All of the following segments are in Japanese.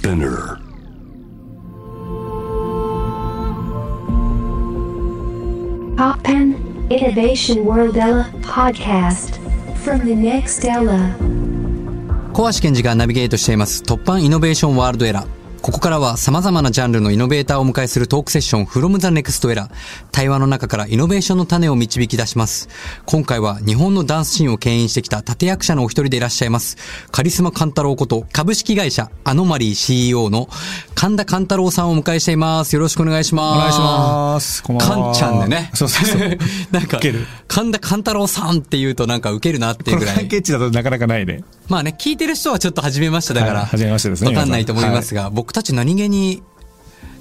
Spinner. Poppen Innovation World Ella podcast from the next Ella. 小橋健二がナビゲートしています突破イノベーションワールドエラー。ここからは様々なジャンルのイノベーターをお迎えするトークセッション From the Next Era。対話の中からイノベーションの種を導き出します。今回は日本のダンスシーンを牽引してきた立役者のお一人でいらっしゃいます。カリスマカンタロウこと株式会社アノマリー CEO の神田カンタロウさんをお迎えしています。よろしくお願いします。お願いします。こんばんはカンちゃんでね。そうそうそう。なんか神田カンタロウさんって言うとなんかウケるなっていうぐらい。この関係値だとなかなかないね。まあね、聞いてる人はちょっと初めましてだから、はい初めましてですねわかんないと思いますが、僕たち何気に、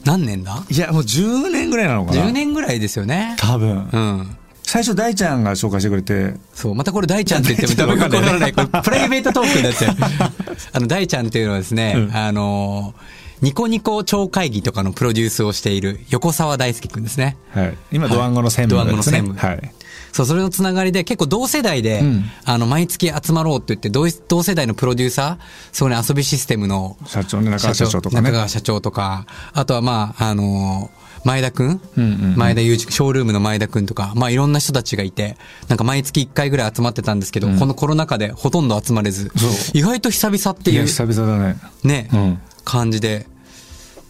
何年だ？いや、もう10年ぐらいなのかな。?10 年ぐらいですよね。多分。うん。最初大ちゃんが紹介してくれて、そう、またこれ大ちゃんって言っても多分大ちゃんわからない。これプライベートトークになっちゃう。あの、大ちゃんっていうのはですね、うんあの、ニコニコ超会議とかのプロデュースをしている横澤大輔くんですね。はい。今、はいドワンゴの専務ですね。ドワンゴの専務はい。そう、それのつながりで結構同世代で、うん。あの、毎月集まろうって言って、同同世代のプロデューサー、そうね、遊びシステムの社長ね、中川社長とかね。中川社長とか、あとはまあ、あの前田くん、うんうんうん。前田裕二、ショールームの前田くんとか、まあいろんな人たちがいて、なんか毎月1回ぐらい集まってたんですけど、このコロナ禍でほとんど集まれず意外と久々っていや、いう久々だね。ね、うん。感じで、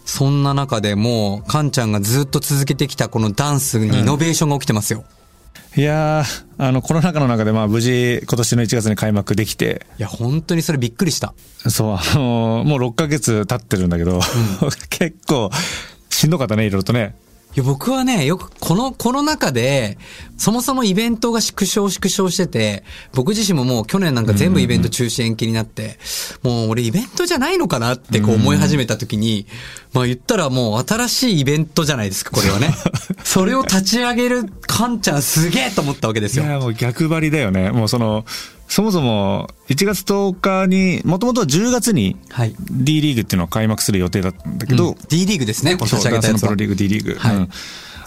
そんな中でもう、カンちゃんがずっと続けてきたこのダンスにイノベーションが起きてますよ。いやー、あの、コロナ禍の中で、まあ、無事、今年の1月に開幕できて、いや、本当にそれびっくりした。そう、あのーもう6ヶ月経ってるんだけど、結構、しんどかったね、いろいろとね。いや、僕はね、よく、このコロナ禍で、そもそもイベントが縮小縮小してて、僕自身ももう去年なんか全部イベント中止延期になって、もう俺イベントじゃないのかなってこう思い始めた時に、まあ言ったらもう新しいイベントじゃないですか、これはね。それを立ち上げるカンちゃんすげえと思ったわけですよ。いや、もう逆張りだよね。もうその、そもそも、1月10日に、もともとは10月に、はい D リーグっていうのが開幕する予定だったんだけど、うん D リーグですね、立ち上げたやつプロリーグ D リーグ。はいうん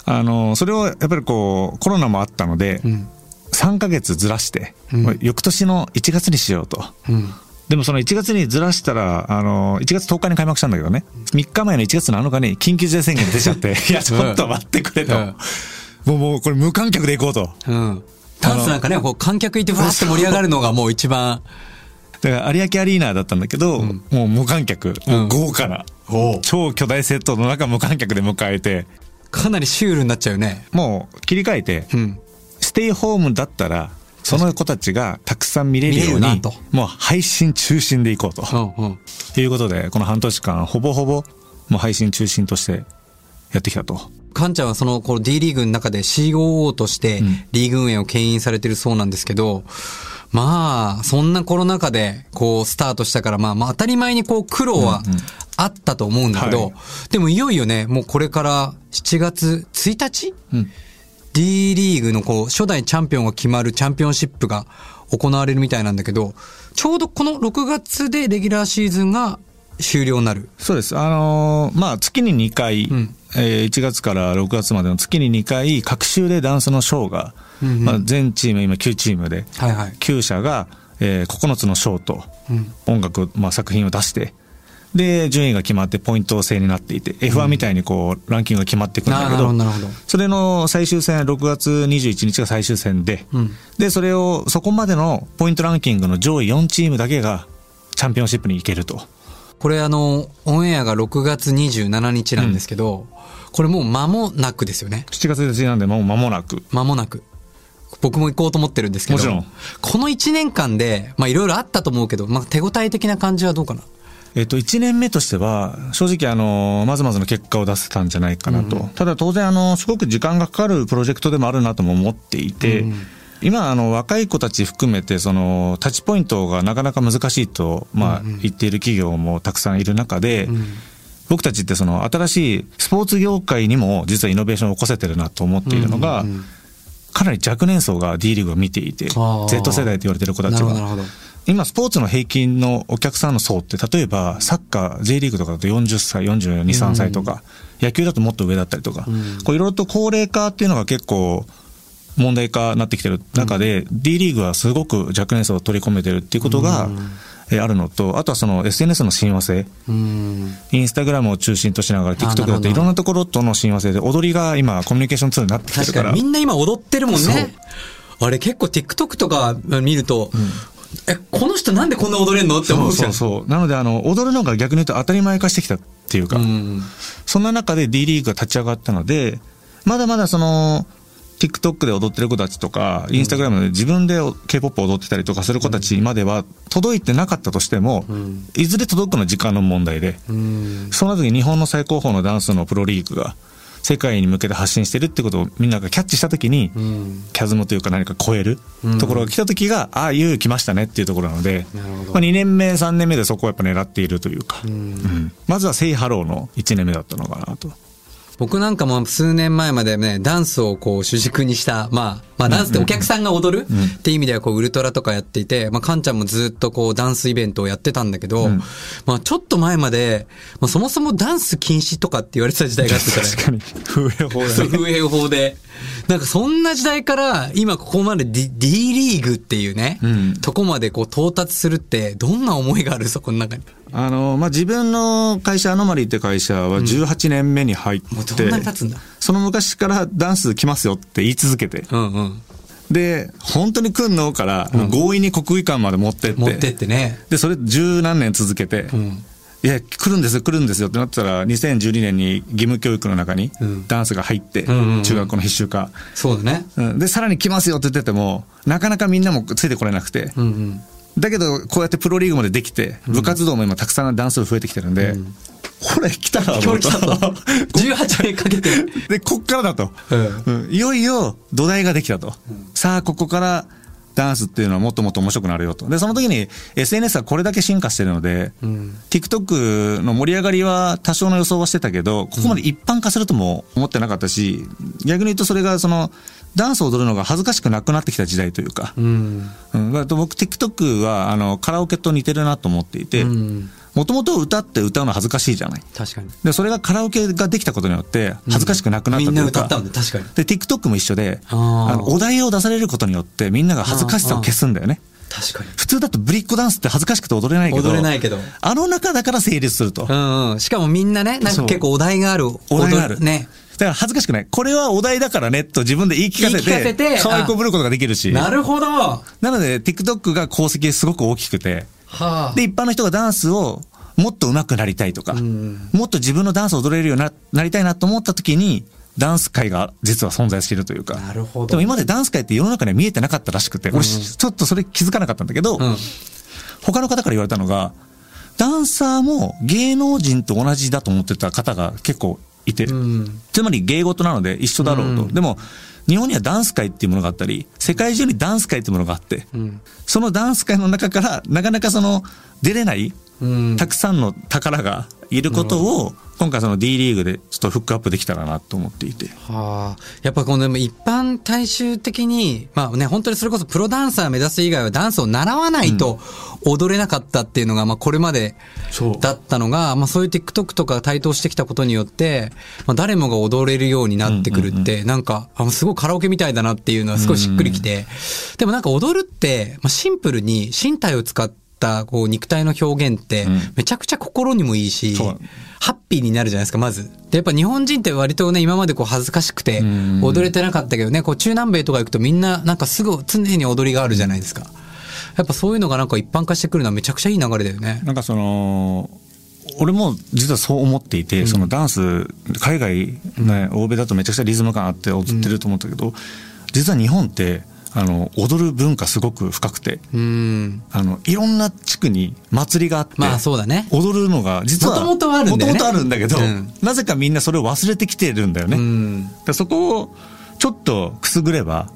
あの、それをやっぱりこう、コロナもあったので、ん3ヶ月ずらして、うん翌年の1月にしようと。うん。でもその1月にずらしたら、あの、1月10日に開幕したんだけどね、3日前の1月7日に緊急事態宣言出ちゃって、いや、ちょっと待ってくれと。うんもうもうこれ無観客で行こうと。うん。ダンスなんかね、こう観客いてわーって盛り上がるのがもう一番、だから有明アリーナだったんだけど、もう無観客、もう豪華な、超巨大セットの中無観客で迎えて、かなりシュールになっちゃうね。もう切り替えて、うん。ステイホームだったら、その子たちがたくさん見れるようにもう配信中心でいこうと。うんうん。ということで、この半年間、ほぼほぼ、もう配信中心としてやってきたと。カンちゃんはその、この D リーグの中で COO としてんリーグ運営を牽引されてるそうなんですけど、まあ、そんなコロナ禍で、こう、スタートしたから、まあ、まあ、当たり前にこう、苦労はあったと思うんだけど、はいでもいよいよね、もうこれから7月1日、うん D リーグのこう、初代チャンピオンが決まるチャンピオンシップが行われるみたいなんだけど、ちょうどこの6月でレギュラーシーズンが終了になる。そうです。あのーまあ、月に2回、んえー1月から6月までの月に2回、各週でダンスのショーが、うんうんまあ、全チーム、今9チームで、はいはい。9社が、えー9つのショーと音楽、まあ、作品を出して、で、順位が決まってポイント制になっていて、F1 みたいにこう、ランキングが決まっていくんだけど、ど、なるほど。それの最終戦、6月21日が最終戦で、うんで、それを、そこまでのポイントランキングの上位4チームだけが、チャンピオンシップに行けると。これあの、オンエアが6月27日なんですけど、これもう間もなくですよね。7月1日なんで、もう間もなく。間もなく。僕も行こうと思ってるんですけど。もちろんこの1年間で、まあいろいろあったと思うけど、まあ手応え的な感じはどうかな？えっと、1年目としては、正直、あの、まずまずの結果を出せたんじゃないかなと。ただ、当然、あの、すごく時間がかかるプロジェクトでもあるなとも思っていて、今、あの、若い子たち含めて、その、タッチポイントがなかなか難しいと、まあ、言っている企業もたくさんいる中で、僕たちってその、新しいスポーツ業界にも、実はイノベーションを起こせてるなと思っているのが、かなり若年層が D リーグを見ていて、Z 世代と言われてる子たちが。今、スポーツの平均のお客さんの層って、例えば、サッカー、J リーグとかだと40歳、42、3歳とか、野球だともっと上だったりとか、こういろいろと高齢化っていうのが結構、問題化になってきてる中で、D リーグはすごく若年層を取り込めてるっていうことが、えーあるのと、あとはその SNS の親和性。うん。インスタグラムを中心としながら、TikTok どだっていろんなところとの親和性で、踊りが今、コミュニケーションツールになってきてるか。確からにみんな今踊ってるもんね。あれ結構 TikTok とか見ると、え、この人なんでこんな踊れんの？って思そううじゃん。そうそう。なので、あの、踊るのが逆に言うと当たり前化してきたっていうか、うん。そんな中で D リーグが立ち上がったので、まだまだその、TikTok で踊ってる子たちとか、インスタグラムで自分で K-POP を踊ってたりとかする子たちまでは届いてなかったとしても、いずれ届くのは時間の問題で、うん。その時に日本の最高峰のダンスのプロリーグが世界に向けて発信してるってことをみんながキャッチした時に、うん。キャズムというか何か超えるところが来た時が、ああ、いよいよ来ましたねっていうところなので、まあ、2年目、3年目でそこをやっぱ狙っているというか、うん。まずは Say Hello の1年目だったのかなと。僕なんかも数年前までね、ダンスをこう主軸にした、まあ、まあダンスってお客さんが踊るって意味ではこうウルトラとかやっていて、まあカンちゃんもずっとこうダンスイベントをやってたんだけど、まあちょっと前まで、まあそもそもダンス禁止とかって言われてた時代があってたね。確かに、風営法そう、だね。風営法で。なんかそんな時代から、今ここまで D, D リーグっていうね、んとこまでこう到達するって、どんな思いがある？そこの中に。あの、まあ、自分の会社、アノマリーって会社は18年目に入って、その昔からダンス来ますよって言い続けて、うんうん。で、本当に来んの？から、強引に国技館まで持ってって、持ってってね。で、それ十何年続けて、ん。いや、来るんですよ、来るんですよってなったら、2012年に義務教育の中にうん。ダンスが入って、中学校の必修化。そうだね。うん。で、さらに来ますよって言ってても、なかなかみんなもついてこれなくて、うんうん。だけど、こうやってプロリーグまでできて、部活動も今たくさんダンス部増えてきてるんで、ほら、来たら、今日来たと。もう18年かけて。で、こっからだと、ううんいよいよ土台ができたと。さあ、ここからダンスっていうのはもっともっと面白くなるよと。で、その時に SNS はこれだけ進化してるので、TikTok の盛り上がりは多少の予想はしてたけど、ここまで一般化するとも思ってなかったし、逆に言うとそれがその、ダンスを踊るのが恥ずかしくなくなってきた時代というか、うん。うん、僕 TikTok はあのカラオケと似てるなと思っていてうん、もともと歌って歌うの恥ずかしいじゃない。確かに。で、それがカラオケができたことによって、恥ずかしくなくなったみんというか、な歌ったんだ、確かに。で、TikTok も一緒で、あの、お題を出されることによって、みんなが恥ずかしさを消すんだよね。確かに。普通だとブリッコダンスって恥ずかしくて踊れないけど、踊れないけどあの中だから成立すると。うんうん。しかもみんなね、なんか結構お題がある。お題がある。踊ね。だから恥ずかしくない。これはお題だからね、と自分で言い聞かせて、言い聞かせて可愛くぶることができるし。なるほど。はなので、TikTok が功績すごく大きくて、あ。で、一般の人がダンスをもっと上手くなりたいとか、もっと自分のダンスを踊れるようにななりたいなと思った時に、ダンス界が実は存在しているというか。なるほどでも今までダンス界って世の中には見えてなかったらしくて、俺ちょっとそれ気づかなかったんだけど、うん。他の方から言われたのが、ダンサーも芸能人と同じだと思ってた方が結構いて、うん。つまり芸事なので一緒だろうと。でも、日本にはダンス界っていうものがあったり、世界中にダンス界っていうものがあって、んそのダンス界の中から、なかなかその、出れない、うんたくさんの宝がいることを、今回その D リーグでちょっとフックアップできたらなと思っていて。はあ。やっぱこのでも一般大衆的に、まあね、本当にそれこそプロダンサー目指す以外はダンスを習わないと踊れなかったっていうのが、まあこれまでだったのが、まあそういう TikTok とか台頭してきたことによって、まあ誰もが踊れるようになってくるって、なんか、あすごいカラオケみたいだなっていうのはすごいしっくりきて、でもなんか踊るって、まあシンプルに身体を使ったこう肉体の表現ってん、めちゃくちゃ心にもいいし、そうハッピーになるじゃないですか、まず。で、やっぱ日本人って割とね、今までこう恥ずかしくてん、踊れてなかったけどね、こう中南米とか行くとみんななんかすぐ常に踊りがあるじゃないですか。やっぱそういうのがなんか一般化してくるのはめちゃくちゃいい流れだよね。なんかその、俺も実はそう思っていて、そのダンス、海外、ね、欧米だとめちゃくちゃリズム感あって踊ってると思ったけど、実は日本って、あの、踊る文化すごく深くて、うん。あの、いろんな地区に祭りがあって、まあそうだね。踊るのが、実は、元々あるんだよね元々あるんだけど、うんなぜかみんなそれを忘れてきてるんだよね。うそこを、ちょっとくすぐれば、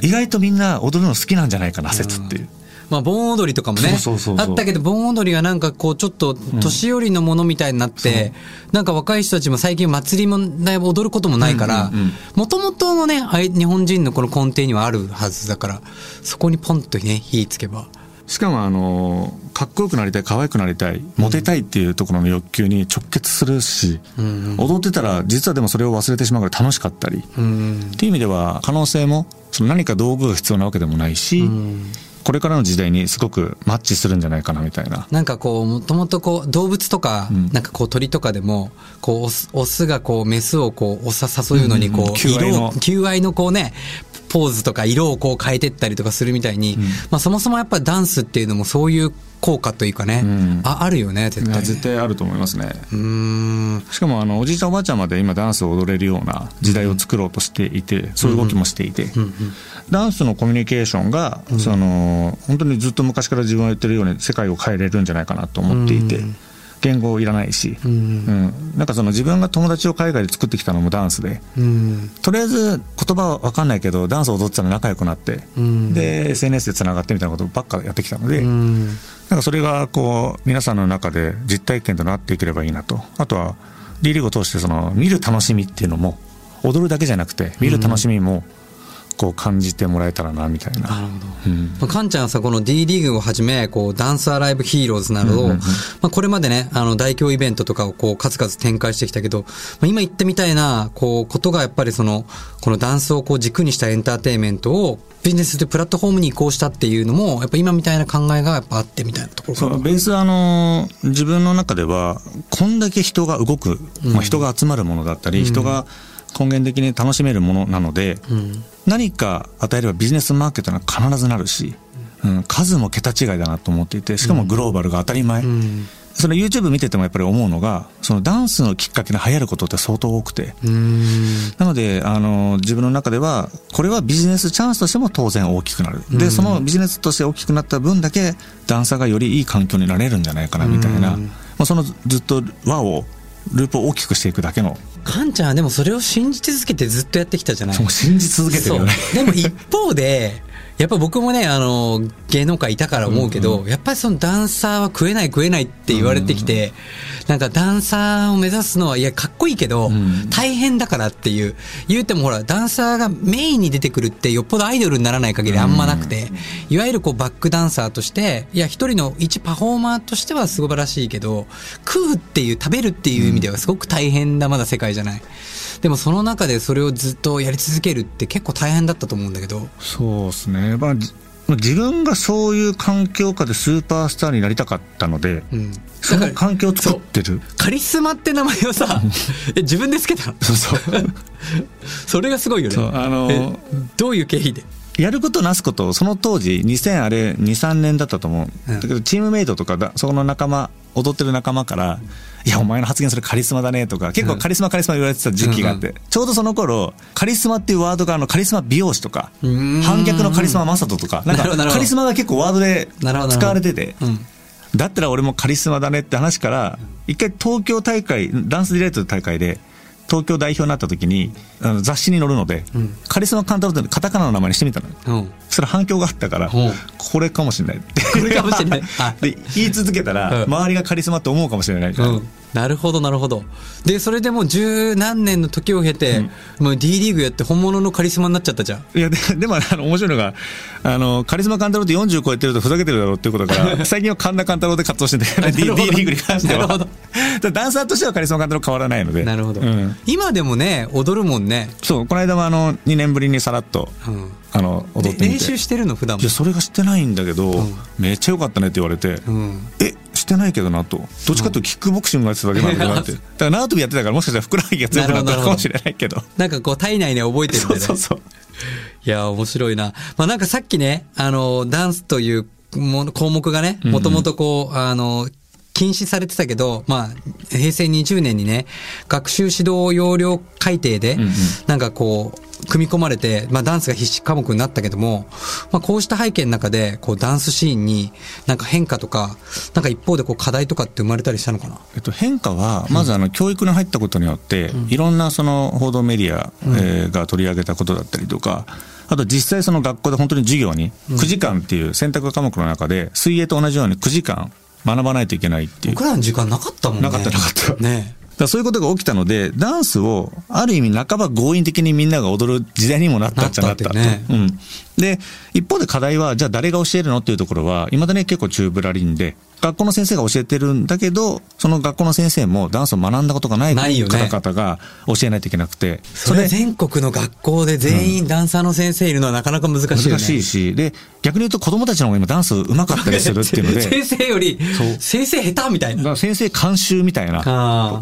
意外とみんな踊るの好きなんじゃないかな、説っていう。まあ、盆踊りとかもね。あったけど、盆踊りがなんかこう、ちょっと、年寄りのものみたいになって、なんか若い人たちも最近祭りもだいぶ踊ることもないからうんうんうん、もともとのね、日本人のこの根底にはあるはずだから、そこにポンとね、火つけば。しかもあのかっこよくなりたい可愛くなりたいモテたいっていうところの欲求に直結するし、踊ってたら実はでもそれを忘れてしまうから楽しかったり、うん。っていう意味では可能性もその何か道具が必要なわけでもないし、これからの時代にすごくマッチするんじゃないかなみたいな。なんかこう、もともとこう、動物とか、うん。なんかこう鳥とかでも、こう、オス、オスがこう、メスをこう、おさ、誘うのにこう、うん。うん求愛の、求愛のこうね、ポーズとか色をこう変えてったりとかするみたいに、まあそもそもやっぱダンスっていうのもそういう効果というかね、ん。あ、あるよね、絶対、ね。絶対あると思いますね。うーん。しかもあのおじいちゃんおばあちゃんまで今ダンスを踊れるような時代を作ろうとしていて、そういう動きもしていて、ダンスのコミュニケーションが、その本当にずっと昔から自分が言ってるように世界を変えれるんじゃないかなと思っていて、言語いらないし、うん。なんかその自分が友達を海外で作ってきたのもダンスで、うん。とりあえず言葉は分かんないけどダンスを踊ってたら仲良くなって、ん。で SNS でつながってみたいなことばっかやってきたので、うん。なんかそれがこう皆さんの中で実体験となっていければいいなと。あとは D リーグを通してその見る楽しみっていうのも踊るだけじゃなくて見る楽しみもこう感じてもらえたらなみたいな。なるほど。うん。まあ、カンちゃんはさ、この D リーグをはじめ、こう、ダンスアライブヒーローズなどを、まあ、これまでね、あの、大規模イベントとかをこう、数々展開してきたけど、まあ、今言ってみたいな、こう、ことがやっぱりその、このダンスをこう、軸にしたエンターテインメントを、ビジネスというプラットフォームに移行したっていうのも、やっぱ今みたいな考えがやっぱあってみたいなところそうベースはあの自分の中ではこんだけ人が動く、まあ、人が集まるものだったり、人が根源的に楽しめるものなので、何か与えればビジネスマーケットには必ずなるし、うん、数も桁違いだなと思っていてしかもグローバルが当たり前、その YouTube 見ててもやっぱり思うのがそのダンスのきっかけで流行ることって相当多くて。なので、あの、自分の中では、これはビジネスチャンスとしても当然大きくなる。で、そのビジネスとして大きくなった分だけ、ダンサーがよりいい環境になれるんじゃないかな、みたいな。まあ、そのずっと輪を、ループを大きくしていくだけの、カンちゃんはでもそれを信じ続けてずっとやってきたじゃない？もう信じ続けてるよね。そう。でも一方で、やっぱ僕もね、あの、芸能界いたから思うけど、やっぱりそのダンサーは食えない食えないって言われてきて、なんかダンサーを目指すのは、いや、かっこいいけど、ん大変だからっていう、言うてもほら、ダンサーがメインに出てくるってよっぽどアイドルにならない限りあんまなくて、いわゆるこうバックダンサーとして、いや、一人の一パフォーマーとしては素晴らしいけど、食うっていう、食べるっていう意味ではすごく大変なまだ世界じゃない。でもその中でそれをずっとやり続けるって結構大変だったと思うんだけど、そうですね。まあ、じ自分がそういう環境下でスーパースターになりたかったので、うん。その環境を作ってる。カリスマって名前をさ、え、自分でつけたのそうそう。それがすごいよね。あのえどういう経緯で？やることなすことその当時2000あれ23年だったと思う、うんだけどチームメイトとかだそこの仲間踊ってる仲間から「いやお前の発言それカリスマだね」とか結構カリスマカリスマ言われてた時期があって、うんちょうどその頃カリスマっていうワードがあのカリスマ美容師とか反逆のカリスママサトとかなんかカリスマが結構ワードで使われててうん。だったら俺もカリスマだねって話から、一回東京大会、ダンスディレートの大会で、東京代表になった時に、あの雑誌に載るので、カリスマカンタってカタカナの名前にしてみたのよ。うん。それ反響があったからこれかもしれないって。これかもしれないあで、言い続けたら、うん周りがカリスマって思うかもしれないじゃん。うん。なるほど、なるほど。で、それでもう十何年の時を経て、もう D リーグやって本物のカリスマになっちゃったじゃん。いや、で でも、あの、面白いのが、あの、カリスマカンタロウって40超えてるとふざけてるだろうっていうことだから、最近は神田カンタロウで活動して て、D, D リーグに関しては。なるほど ダンサーとしてはカリスマカンタロウ変わらないので。なるほど。うん今でもね、踊るもんね。そう、この間もあの、2年ぶりにさらっと、うん。あの、踊ってみて。練習してるの普段もいや、。それがしてないんだけど、んめっちゃ良かったねって言われて、うん。え、してないけどなと。どっちかというとキックボクシングがやってただけなんだなって。だから縄跳びやってたからもしかしたらふくらはぎが強くなったのかもしれないけど。なんかこう体内で覚えてるんだよね。そうそうそう。いや、面白いな。まあなんかさっきね、あの、ダンスというもの項目がね、もともとこう、あの、禁止されてたけど、まあ、平成20年にね、学習指導要領改定で、んうん。なんかこう、組み込まれて、まあダンスが必須科目になったけども、まあこうした背景の中で、こうダンスシーンになんか変化とか、なんか一方でこう課題とかって生まれたりしたのかな？えっと、変化は、まずあの、教育に入ったことによって、いろんなその報道メディア、えーが取り上げたことだったりとか、あと実際その学校で本当に授業に、9時間っていう選択科目の中で、水泳と同じように9時間学ばないといけないっていう。僕らの時間なかったもんね。なかったなかったねだそういうことが起きたので、ダンスをある意味半ば強引的にみんなが踊る時代にもなったっちゃなった。なったってねうん。で、一方で課題は、じゃあ誰が教えるの？っていうところは、いまだに結構中ぶらりんで、学校の先生が教えてるんだけど、その学校の先生もダンスを学んだことがない方々が教えないといけなくて、それ全国の学校で全員ダンサーの先生いるのはなかなか難しいよね。難しいし、で、逆に言うと子供たちの方が今ダンス上手かったりするっていうので、先生より先生下手みたいな。先生監修みたいあな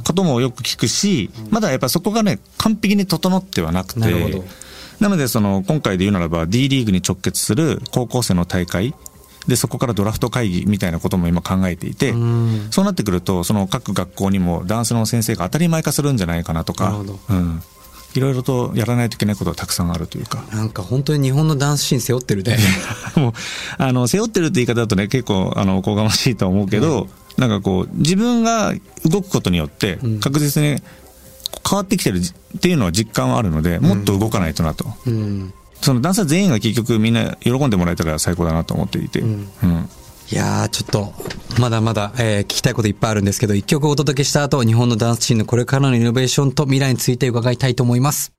ーこともよく聞くし、まだやっぱそこがね、完璧に整ってはなくて、なるほどなのでその、今回で言うならば D リーグに直結する高校生の大会、で、そこからドラフト会議みたいなことも今考えていて、そうなってくると、その各学校にもダンスの先生が当たり前化するんじゃないかなとか。いろいろとやらないといけないことがたくさんあるというか。なんか本当に日本のダンスシーン背負ってるね。もう、あの、背負ってるって言い方だとね、結構、あの、おこがましいと思うけど、なんかこう、自分が動くことによって、確実に変わってきてるっていうのは実感はあるので、もっと動かないとなと。うん。そのダンサー全員が結局みんな喜んでもらえたら最高だなと思っていて。うん。いやー、ちょっと、まだまだ、えー聞きたいこといっぱいあるんですけど、一曲お届けした後、日本のダンスシーンのこれからのイノベーションと未来について伺いたいと思います。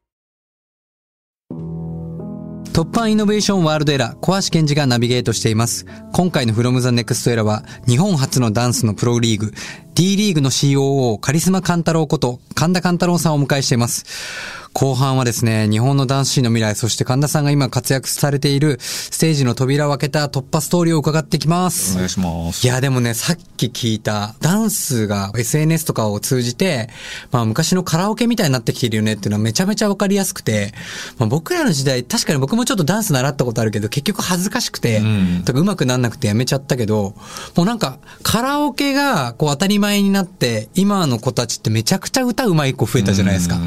突破イノベーションワールドエラー、小橋健二がナビゲートしています。今回の From the Next Era は、日本初のダンスのプロリーグ、D リーグの COO、カリスマカンタロウこと、神田カンタロウさんをお迎えしています。後半はですね、日本のダンスシーンの未来、そして神田さんが今活躍されているステージの扉を開けた突破ストーリーを伺ってきます。お願いします。いや、でもね、さっき聞いた、ダンスが SNS とかを通じて、まあ昔のカラオケみたいになってきてるよねっていうのはめちゃめちゃわかりやすくて、まあ僕らの時代、確かに僕もちょっとダンス習ったことあるけど、結局恥ずかしくて、んとか上手くなんなくてやめちゃったけど、もうなんか、カラオケがこう当たり前になって、今の子たちってめちゃくちゃ歌うまい子増えたじゃないですか。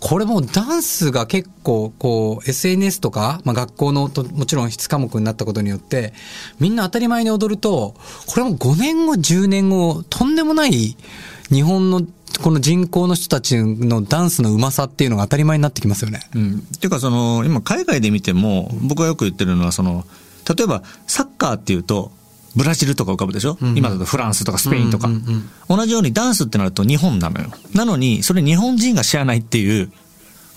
これもうダンスが結構こう SNS とか、まあ学校のともちろん必須科目になったことによって、みんな当たり前に踊ると、これも5年後、10年後、とんでもない日本のこの人口の人たちのダンスのうまさっていうのが当たり前になってきますよね。うん。っていうかその、今海外で見ても、僕がよく言ってるのはその、例えばサッカーっていうと、ブラジルとか浮かぶでしょ、今だとフランスとかスペインとか、うんうんうん同じようにダンスってなると日本なのよ。なのに、それ日本人が知らないっていう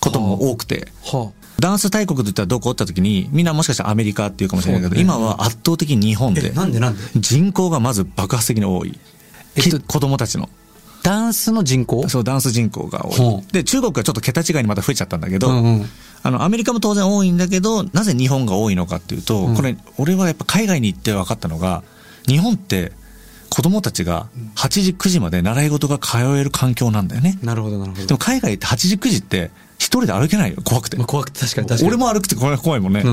ことも多くて。はダンス大国といったらどこ？った時に、みんなもしかしたらアメリカっていうかもしれないけど、ね今は圧倒的に日本あ、でえ、、なんでなんで？人口がまず爆発的に多い。えっとき子供たちの。ダンスの人口？そう、ダンス人口がほ多い。で、中国はちょっと桁違いにまた増えちゃったんだけど、うんうんあの、アメリカも当然多いんだけど、なぜ日本が多いのかっていうと、これ、俺はやっぱ海外に行って分かったのが、日本って子供たちが8時、9時まで習い事が通える環境なんだよね。なるほど、なるほど。でも海外って8時、9時って一人で歩けないよ、怖くてまあ。怖くて確かに確かに。俺も歩くて怖いもんね。うん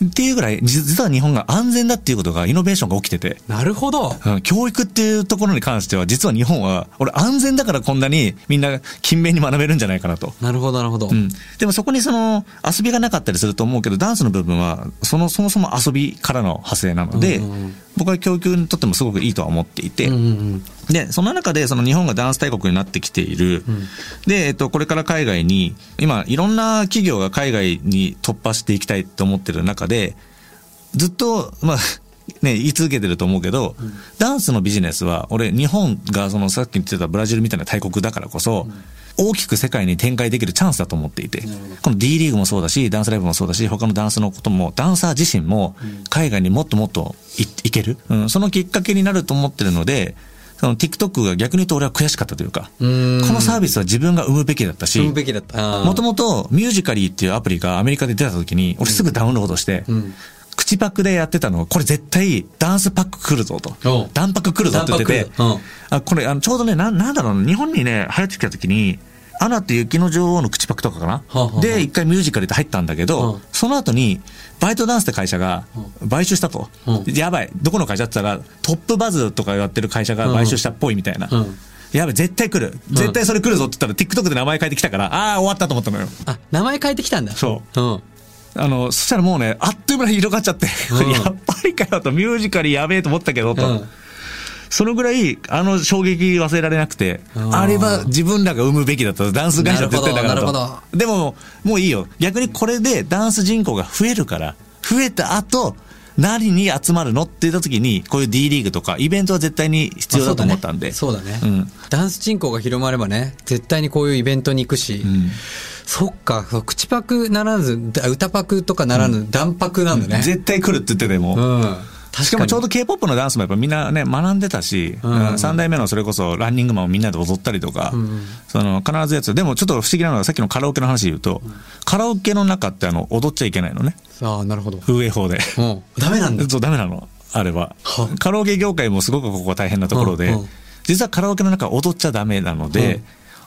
うん。っていうぐらい、じ実は日本が安全だっていうことが、イノベーションが起きてて、なるほど。うん教育っていうところに関しては、実は日本は、俺安全だからこんなにみんな勤勉に学べるんじゃないかなと。なるほど、なるほど。うん。でもそこにその遊びがなかったりすると思うけど、ダンスの部分は、その、そもそも遊びからの派生なので、うんうんうん僕は教育にとってもすごくいいとは思っていて、うんうんうん。で、その中で、その日本がダンス大国になってきている。で、えっと、これから海外に、今、いろんな企業が海外に突破していきたいと思ってる中で、ずっと、まあ、ね、言い続けてると思うけど、ダンスのビジネスは、俺、日本がそのさっき言ってたブラジルみたいな大国だからこそ、大きく世界に展開できるチャンスだと思っていて、この D リーグもそうだし、ダンスライブもそうだし、他のダンスのことも、ダンサー自身も海外にもっともっといいける、うん、そのきっかけになると思ってるので、その TikTok が逆に言うと俺は悔しかったというか、こん。のサービスは自分が生むべきだったし、産むべきだった。もともとミュージカリーっていうアプリがアメリカで出た時に、俺すぐダウンロードして、口パクでやってたのこれ絶対ダンスパック来るぞと。ダンパク来るぞって言っててあ、これあのちょうどね、なんなんだろうな、日本にね、流行ってきた時に、アナと雪の女王の口パクとかかな、はあはあで、一回ミュージカルで入ったんだけど、うんその後に、バイトダンスって会社が買収したと。うんやばい、どこの会社って言ったら、トップバズとかやってる会社が買収したっぽいみたいな。うんやべ、絶対来る。絶対それ来るぞって言ったら、TikTok で名前変えてきたから、ああー、終わったと思ったのよ。あ、名前変えてきたんだ。。そううん。あの、そしたらもうね、あっという間に広がっちゃって、うん やっぱりかよと、ミュージカルやべえと思ったけど、と。うんそのぐらい、あの衝撃忘れられなくて、あれは自分らが生むべきだった。ダンス会社って言ってんだからとど。でも、もういいよ。逆にこれでダンス人口が増えるから、増えた後、何に集まるのって言った時に、こういう D リーグとか、イベントは絶対に必要だと思ったんで。そうだね。うんダンス人口が広まればね、絶対にこういうイベントに行くし、んそっか、口パクならず、だ歌パクとかならぬ、ダンパクなんだね。絶対来るって言ってても、うん。しかもちょうど K-POP のダンスもやっぱみんなね、学んでたし、うん三代目のそれこそランニングマンをみんなで踊ったりとか、その必ずやつ、でもちょっと不思議なのがさっきのカラオケの話で言うと、カラオケの中ってあの、踊っちゃいけないのね。ああ、なるほど。風営法で。うん。ダメなんだ。そう、ダメなの。あれはは。カラオケ業界もすごくここは大変なところでうんうん、実はカラオケの中踊っちゃダメなので、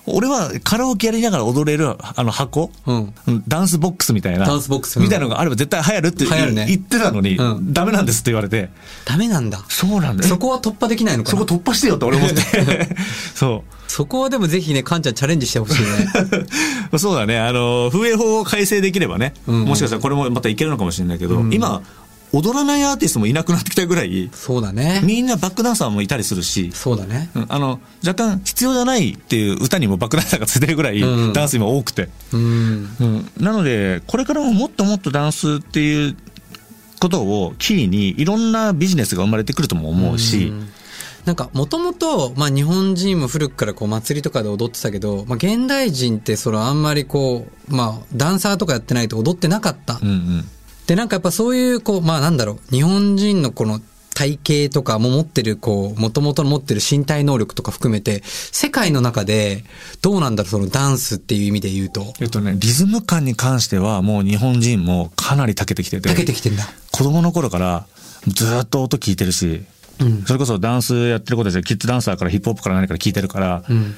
俺はカラオケやりながら踊れるあの箱、うんダンスボックスみたいな、ダンスボックスうんみたいなのがあれば絶対流行るって流行るね言ってたのに、うんダメなんですって言われて、ダメなんだ。そうなんだよ。そこは突破できないのかなそこ突破してよって俺思って。そう。そこはでもぜひね、カンちゃんチャレンジしてほしいね。そうだね。あの、風営法を改正できればね、うんもしかしたらこれもまたいけるのかもしれないけど、今、踊らないアーティストもいなくなってきたぐらい、そうだね。みんなバックダンサーもいたりするし、そうだね。うんあの、若干必要じゃないっていう歌にもバックダンサーがついてるぐらい、うんダンス今多くて。うん。うんなので、これからももっともっとダンスっていうことをキーに、いろんなビジネスが生まれてくるとも思うし、なんか、もともと、まあ日本人も古くからこう祭りとかで踊ってたけど、まあ現代人ってそのあんまりこう、まあダンサーとかやってないと踊ってなかった。で、なんかやっぱそういう、こう、まあなんだろう、日本人のこの体型とかも持ってる、こう、もともと持ってる身体能力とか含めて、世界の中で、どうなんだろう、そのダンスっていう意味で言うと、えっとね、リズム感に関してはもう日本人もかなり長けてきてて。たけてきてんだ。子供の頃からずっと音聞いてるし、うんそれこそダンスやってる子たちはキッズダンサーからヒップホップから何から聞いてるから、うん。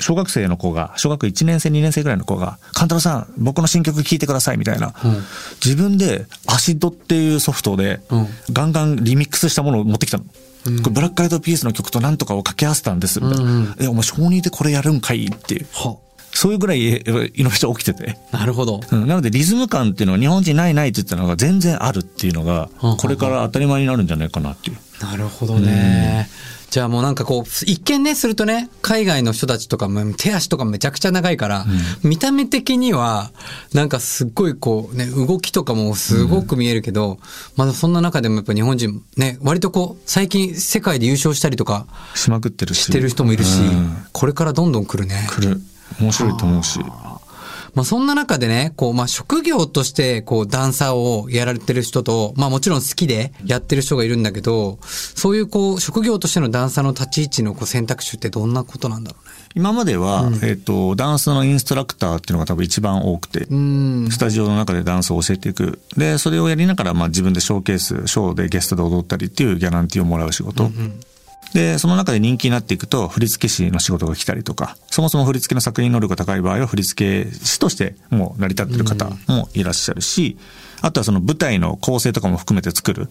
小学生の子が、小学1年生、2年生ぐらいの子が、カンタロウさん、僕の新曲聴いてくださいみたいな、うん自分でアシッドっていうソフトで、うんガンガンリミックスしたものを持ってきたの。これブラックアイドピースの曲となんとかを掛け合わせたんです。みたいなうんうんえ、お前、小児でこれやるんかいっていう。は。そういうぐらいえイノベーション起きてて。なるほど。うんなのでリズム感っていうのは日本人ないないって言ってたのが全然あるっていうのがうん、これから当たり前になるんじゃないかなっていう。なるほどね。じゃあもうなんかこう、一見ね、するとね、海外の人たちとかも手足とかめちゃくちゃ長いから、見た目的には、なんかすっごいこうね、動きとかもすごく見えるけど、まだそんな中でもやっぱ日本人ね、割とこう、最近世界で優勝したりとかしまくってるし。してる人もいるしうん、これからどんどん来るね。来る。面白いと思うし。まあそんな中でね、こう、まあ職業として、こう、ダンサーをやられてる人と、まあもちろん好きでやってる人がいるんだけど、そういうこう、職業としてのダンサーの立ち位置のこう選択肢ってどんなことなんだろうね？今までは、えっ、と、ダンスのインストラクターっていうのが多分一番多くて、うん。スタジオの中でダンスを教えていく。で、それをやりながら、まあ自分でショーケース、ショーでゲストで踊ったりっていうギャランティーをもらう仕事。で、その中で人気になっていくと、振付師の仕事が来たりとか、そもそも振付の作品能力が高い場合は、振付師としてもう成り立ってる方もいらっしゃるし、あとはその舞台の構成とかも含めて作る、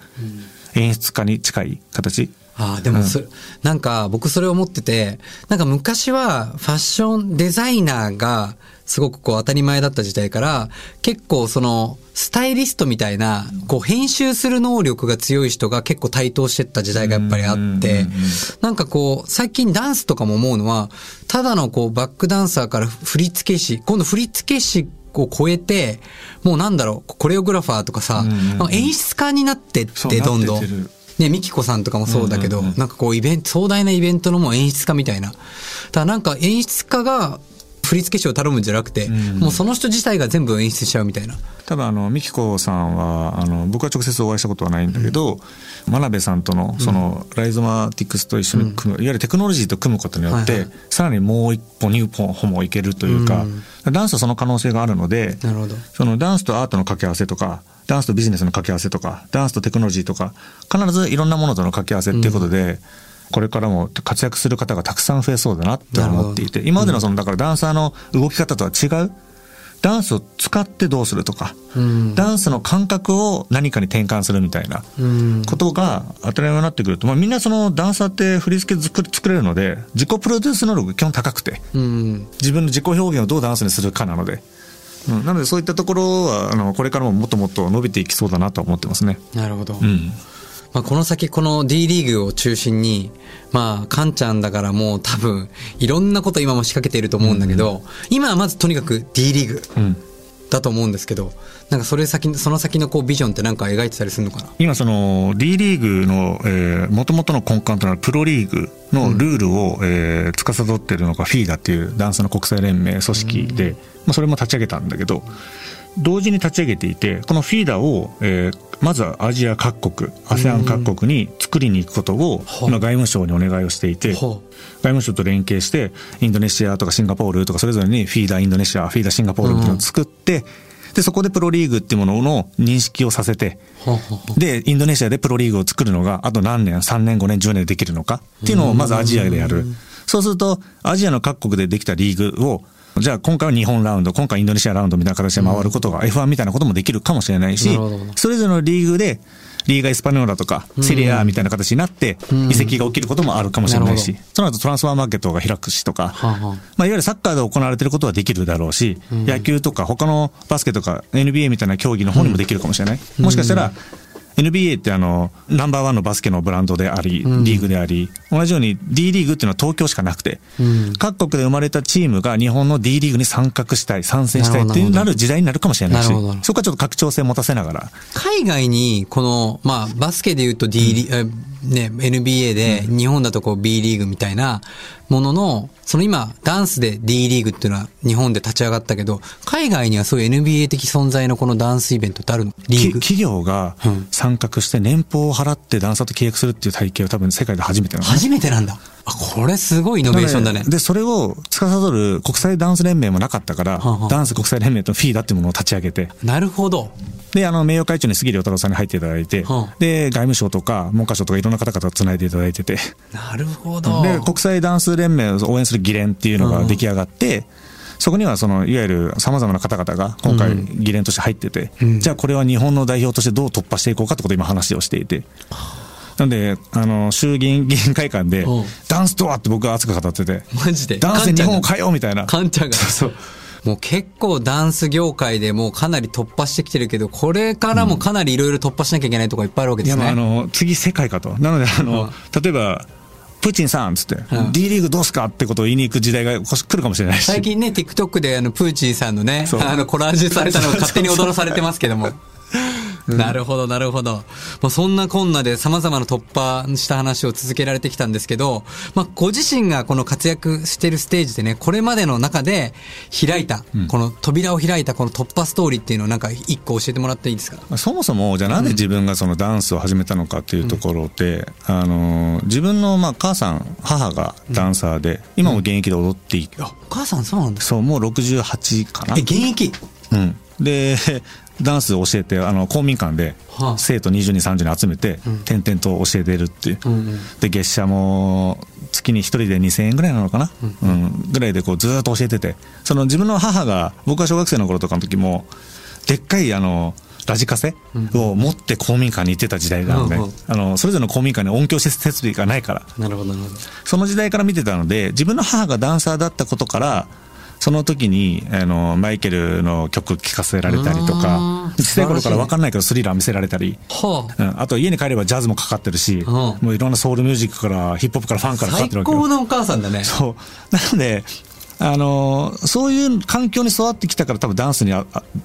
演出家に近い形。ああ、でもそれ、なんか僕それ思ってて、なんか昔はファッションデザイナーがすごくこう当たり前だった時代から、結構そのスタイリストみたいな、こう編集する能力が強い人が結構台頭してった時代がやっぱりあって、なんかこう、最近ダンスとかも思うのは、ただのこうバックダンサーから振付師、今度振付師を超えて、もうなんだろう、コレオグラファーとかさ、演出家になってってどんどん。ね、ミキコさんとかもそうだけど、なんかこうイベント、壮大なイベントのもう演出家みたいな。だからなんか演出家が振付師を頼むんじゃなくて、もうその人自体が全部演出しちゃうみたいな。多分あの、ミキコさんは、あの、僕は直接お会いしたことはないんだけど、真鍋さんとの、その、ライゾマティクスと一緒に組む、いわゆるテクノロジーと組むことによって、さらにもう一歩、二歩もいけるというか、ダンスはその可能性があるので、なるほど。そのダンスとアートの掛け合わせとか、ダンスとビジネスの掛け合わせとか、ダンスとテクノロジーとか、必ずいろんなものとの掛け合わせっていうことで、これからも活躍する方がたくさん増えそうだなって思っていて、今までのその、だからダンサーの動き方とは違う、ダンスを使ってどうするとか、ダンスの感覚を何かに転換するみたいなことが当たり前になってくると、まあ、みんなそのダンサーって振り付け作作れるので、自己プロデュース能力が基本高くて、うん。自分の自己表現をどうダンスにするかなので、うん、なのでそういったところはあのこれからももっともっと伸びていきそうだなと思ってますね。なるほど。うん、まあ、この先この D リーグを中心に、まあ、カンちゃんだからもう多分、いろんなこと今も仕掛けていると思うんだけど、今はまずとにかく D リーグうん。だと思うんですけど、なんかそれ先、その先のこうビジョンってなんか描いてたりするのかな？今その D リーグの、えー、元々の根幹となるプロリーグのルールを、えー司っているのが FIDA っていうダンスの国際連盟組織で、まあ、それも立ち上げたんだけど同時に立ち上げていて、このフィーダを、えーまずはアジア各国、ASEAN 各国に作りに行くことを、今外務省にお願いをしていて、ほ外務省と連携して、インドネシアとかシンガポールとかそれぞれにフィーダーインドネシア、フィーダーシンガポールっていうのを作って、で、そこでプロリーグっていうものの認識をさせて、で、インドネシアでプロリーグを作るのが、あと何年、3年、5年、10年でできるのかっていうのをまずアジアでやる。そうすると、アジアの各国でできたリーグを、じゃあ今回は日本ラウンド、今回インドネシアラウンドみたいな形で回ることが F1 みたいなこともできるかもしれないしそれぞれのリーグで、リーガ・エスパニョーラとか、セリエAみたいな形になって、移籍が起きることもあるかもしれないしその後トランスファーマーケットが開くしとか、まあ、いわゆるサッカーで行われていることはできるだろうし、野球とか他のバスケとか NBA みたいな競技の方にもできるかもしれない。もしかしたら、NBA ってあの、ナンバーワンのバスケのブランドであり、リーグであり、同じように D リーグっていうのは東京しかなくて、各国で生まれたチームが日本の D リーグに参画したい、参戦したいっていうなる時代になるかもしれないしそこはちょっと拡張性を持たせながら、海外に、この、まあ、バスケで言うと D リ、えね、NBA で、日本だとこう B リーグみたいなものの、その今、ダンスで D リーグっていうのは日本で立ち上がったけど、海外にはそういう NBA 的存在のこのダンスイベントってあるの？リーグ？き企業がうん参画して年俸を払ってダンサーと契約するっていう体系は多分世界で初めてなのね。初めてなんだ。あ、これすごいイノベーションだね。で、それを司る国際ダンス連盟もなかったから、はあはあダンス国際連盟とフィーダっていうものを立ち上げて、なるほど。で、あの、名誉会長に杉良太郎さんに入っていただいて、はあで、外務省とか文科省とかいろんな方々と繋いでいただいてて、なるほど。で、国際ダンス連盟を応援する議連っていうのが出来上がって、そこにはその、いわゆる様々な方々が今回議連として入ってて、じゃあこれは日本の代表としてどう突破していこうかってことを今話をしていて。なんで、あの、衆議院 議員会館でうん、ダンスとはって僕は熱く語ってて、マジで？ダンスで日本を変えようみたいな。カンちゃんが。そう。もう結構ダンス業界でもうかなり突破してきてるけど、これからもかなりいろいろ突破しなきゃいけないとこいっぱいあるわけいや、ですね。まあ、あの、次世界かと。なので、あの、例えば、プーチンさんっつって、うん D リーグどうすかってことを言いに行く時代が来るかもしれないし。最近ね、TikTok であの、プーチンさんのねあの、コラージュされたのが勝手に踊らされてますけども。なるほど、なるほど。まあ、そんなこんなで様々な突破した話を続けられてきたんですけど、まあ、ご自身がこの活躍してるステージでね、これまでの中で開いた、この扉を開いたこの突破ストーリーっていうのをなんか一個教えてもらっていいですか？まあそもそも、じゃあなんで自分がそのダンスを始めたのかっていうところで、あの、自分のまあ母さん、母がダンサーで、今も現役で踊っていて、お母さんそうなんですそう、もう68かな。え、。現役？うん。で、ダンスを教えて、あの、公民館ではあ、生徒20人、30人集めて、点々と教えてるっていう。で、月謝も、月に一人で2000円ぐらいなのかな、うん、ぐらいでこうずーっと教えてて、その自分の母が、僕が小学生の頃とかの時も、でっかいあの、ラジカセを持って公民館に行ってた時代なので、あの、それぞれの公民館に音響設備がないから、なるほど、なるほど。その時代から見てたので、自分の母がダンサーだったことから、その時に、あの、マイケルの曲聴かせられたりとあか、ー小さい頃から分かんないけどスリラー見せられたり、はあ。うん、あと家に帰ればジャズもかかってるし、もういろんなソウルミュージックからヒップホップからファンからかかっ最てるわけよ高のお母さんだね。そう。なので、あのーそういう環境に育ってきたから多分ダンスに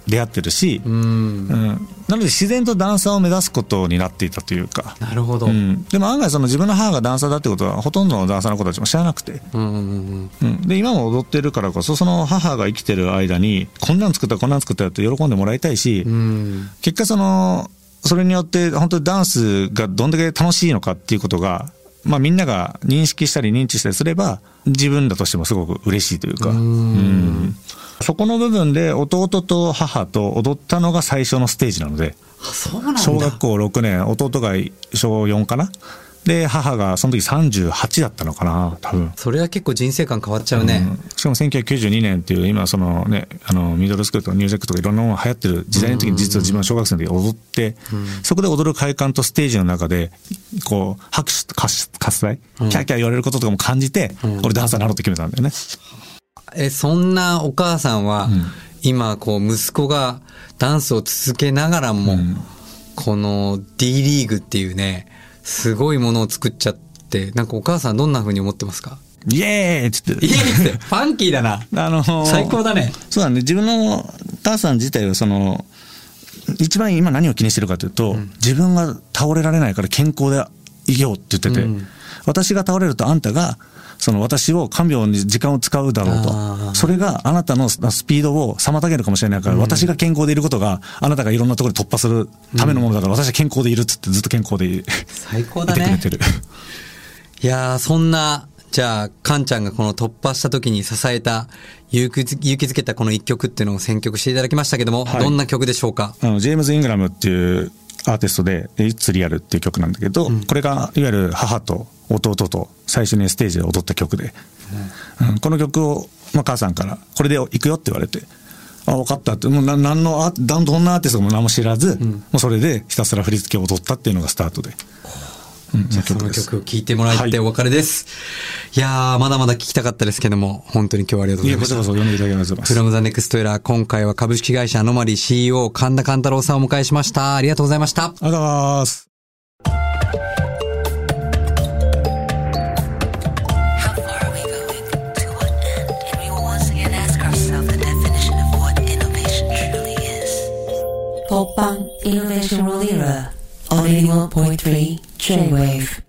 出会ってるし、うん。なので自然とダンサーを目指すことになっていたというか。なるほど。ううんん、でも案外その自分の母がダンサーだってことはほとんどのダンサーの子たちも知らなくて、うんで今も踊ってるからこそその母が生きてる間にこんなん作ったこんなん作ったって喜んでもらいたいし。結果その、それによって本当にダンスがどんだけ楽しいのかっていうことが、まあみんなが認識したり認知したりすれば、自分らとしてもすごく嬉しいというか、うん。そこの部分で弟と母と踊ったのが最初のステージなので、あ、そうなんだ。小学校6年、弟が小4かな？で、母がその時38だったのかな、多分。それは結構人生観変わっちゃうね。うん。しかも1992年っていう今そのねあのミドルスクールとかニュージャックとかいろんなものが流行ってる時代の時に実は自分は小学生の時踊って、そこで踊る快感とステージの中でこう拍手と喝喝采、キャーキャー言われることとかも感じて、俺ダンサーになろうと決めたんだよね。え、そんなお母さんは、今、こう、息子がダンスを続けながらも、この D リーグっていうね、すごいものを作っちゃって、なんかお母さんどんな風に思ってますか？イエーイっつって。いいって、ファンキーだな。あのー最高だね。そうだね。自分の母さん自体はその、一番今何を気にしてるかというと、自分が倒れられないから健康でいようって言ってて、うん私が倒れるとあんたが、その私を看病に時間を使うだろうと。それがあなたのスピードを妨げるかもしれないから、私が健康でいることがあなたがいろんなところで突破するためのものだから、私は健康でいるっつってずっと健康でい最高だねいてくれて。る。いやー、そんな、じゃあ、カンちゃんがこの突破した時に支えた、勇気づ勇気づけたこの一曲っていうのを選曲していただきましたけども、はいどんな曲でしょうか？あの、ジェームズ・イングラムっていうアーティストで、イッツ・リアルっていう曲なんだけど、これが、いわゆる母と弟と最初にステージで踊った曲で、うん。この曲を、まあ、母さんから、これで行くよって言われて、あ、分かったって、もうな、なんのどんなアーティストも何も知らず、もうそれでひたすら振り付けを踊ったっていうのがスタートで。じゃあその曲を聴いてもらってお別れです。い、やー、まだまだ聴きたかったですけども、本当に今日はありがとうございまし。いや、こちこそ読んでいただきありがとうございます。from the next era、今回は株式会社のまり CEO 神田勘太郎さんをお迎えしました。ありがとうございました。ありがとうございます。J-Wave.